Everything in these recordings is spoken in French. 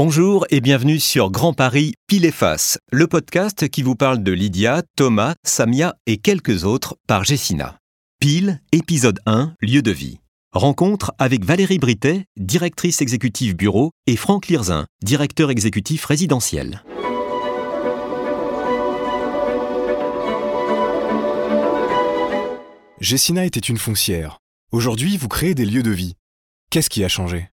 Bonjour et bienvenue sur Grand Paris Pile et Face, le podcast qui vous parle de Lydia, Thomas, Samia et quelques autres par Jessina. Pile, épisode 1, lieu de vie. Rencontre avec Valérie Britet, directrice exécutive bureau, et Franck Lirzin, directeur exécutif résidentiel. Jessina était une foncière. Aujourd'hui, vous créez des lieux de vie. Qu'est-ce qui a changé?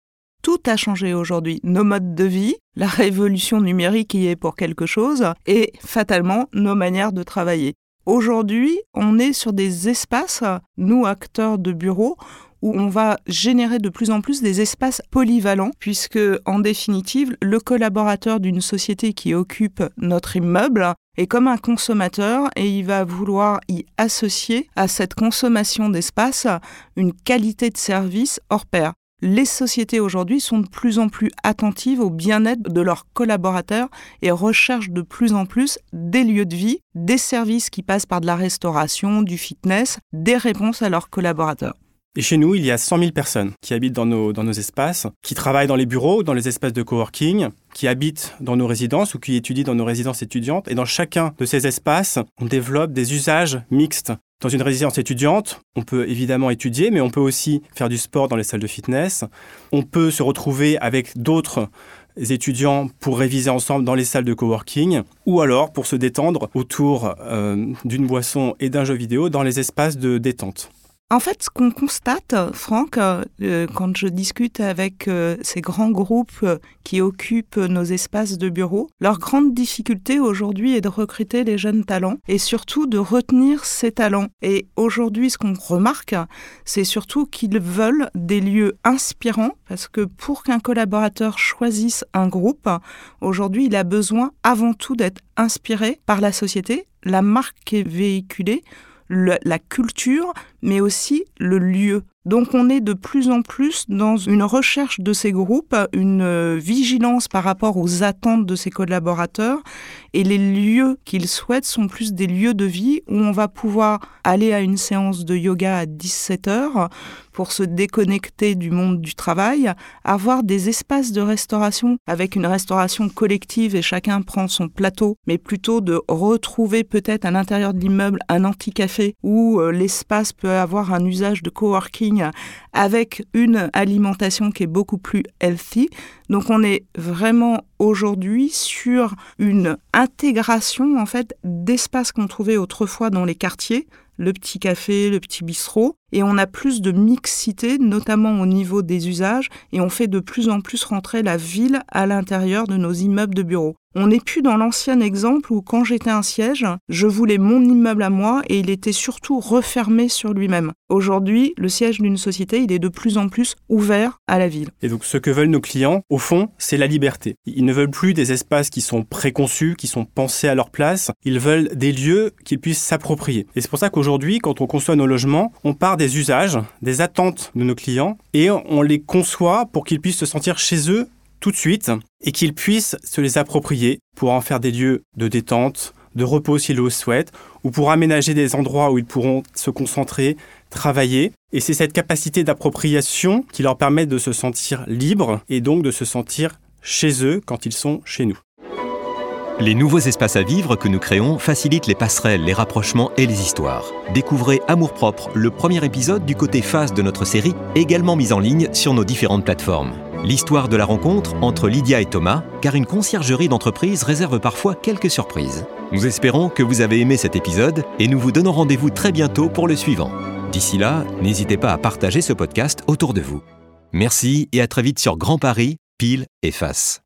Tout a changé aujourd'hui. Nos modes de vie, la révolution numérique y est pour quelque chose, et fatalement nos manières de travailler. Aujourd'hui, on est sur des espaces, nous acteurs de bureau, où on va générer de plus en plus des espaces polyvalents, puisque en définitive, le collaborateur d'une société qui occupe notre immeuble est comme un consommateur et il va vouloir y associer à cette consommation d'espace une qualité de service hors pair les sociétés aujourd'hui sont de plus en plus attentives au bien-être de leurs collaborateurs et recherchent de plus en plus des lieux de vie, des services qui passent par de la restauration, du fitness, des réponses à leurs collaborateurs. Et chez nous, il y a 100 000 personnes qui habitent dans nos, dans nos espaces, qui travaillent dans les bureaux, dans les espaces de coworking, qui habitent dans nos résidences ou qui étudient dans nos résidences étudiantes. Et dans chacun de ces espaces, on développe des usages mixtes. Dans une résidence étudiante, on peut évidemment étudier, mais on peut aussi faire du sport dans les salles de fitness. On peut se retrouver avec d'autres étudiants pour réviser ensemble dans les salles de coworking, ou alors pour se détendre autour euh, d'une boisson et d'un jeu vidéo dans les espaces de détente. En fait, ce qu'on constate, Franck, euh, quand je discute avec euh, ces grands groupes euh, qui occupent nos espaces de bureau, leur grande difficulté aujourd'hui est de recruter les jeunes talents et surtout de retenir ces talents. Et aujourd'hui, ce qu'on remarque, c'est surtout qu'ils veulent des lieux inspirants parce que pour qu'un collaborateur choisisse un groupe, aujourd'hui, il a besoin avant tout d'être inspiré par la société, la marque qui est véhiculée la culture, mais aussi le lieu. Donc on est de plus en plus dans une recherche de ces groupes, une euh, vigilance par rapport aux attentes de ces collaborateurs, et les lieux qu'ils souhaitent sont plus des lieux de vie où on va pouvoir aller à une séance de yoga à 17 heures pour se déconnecter du monde du travail, avoir des espaces de restauration avec une restauration collective et chacun prend son plateau, mais plutôt de retrouver peut-être à l'intérieur de l'immeuble un anti-café où euh, l'espace peut avoir un usage de coworking avec une alimentation qui est beaucoup plus healthy. Donc on est vraiment aujourd'hui sur une intégration en fait d'espaces qu'on trouvait autrefois dans les quartiers, le petit café, le petit bistrot, et on a plus de mixité, notamment au niveau des usages, et on fait de plus en plus rentrer la ville à l'intérieur de nos immeubles de bureaux. On n'est plus dans l'ancien exemple où quand j'étais un siège, je voulais mon immeuble à moi et il était surtout refermé sur lui-même. Aujourd'hui, le siège d'une société, il est de plus en plus ouvert à la ville. Et donc ce que veulent nos clients, au fond, c'est la liberté. Ils ne veulent plus des espaces qui sont préconçus, qui sont pensés à leur place. Ils veulent des lieux qu'ils puissent s'approprier. Et c'est pour ça qu'aujourd'hui, quand on conçoit nos logements, on part des usages, des attentes de nos clients et on les conçoit pour qu'ils puissent se sentir chez eux tout de suite et qu'ils puissent se les approprier pour en faire des lieux de détente, de repos s'ils le souhaitent, ou pour aménager des endroits où ils pourront se concentrer, travailler. Et c'est cette capacité d'appropriation qui leur permet de se sentir libres et donc de se sentir chez eux quand ils sont chez nous. Les nouveaux espaces à vivre que nous créons facilitent les passerelles, les rapprochements et les histoires. Découvrez Amour propre, le premier épisode du côté face de notre série, également mis en ligne sur nos différentes plateformes. L'histoire de la rencontre entre Lydia et Thomas, car une conciergerie d'entreprise réserve parfois quelques surprises. Nous espérons que vous avez aimé cet épisode et nous vous donnons rendez-vous très bientôt pour le suivant. D'ici là, n'hésitez pas à partager ce podcast autour de vous. Merci et à très vite sur Grand Paris, Pile et Face.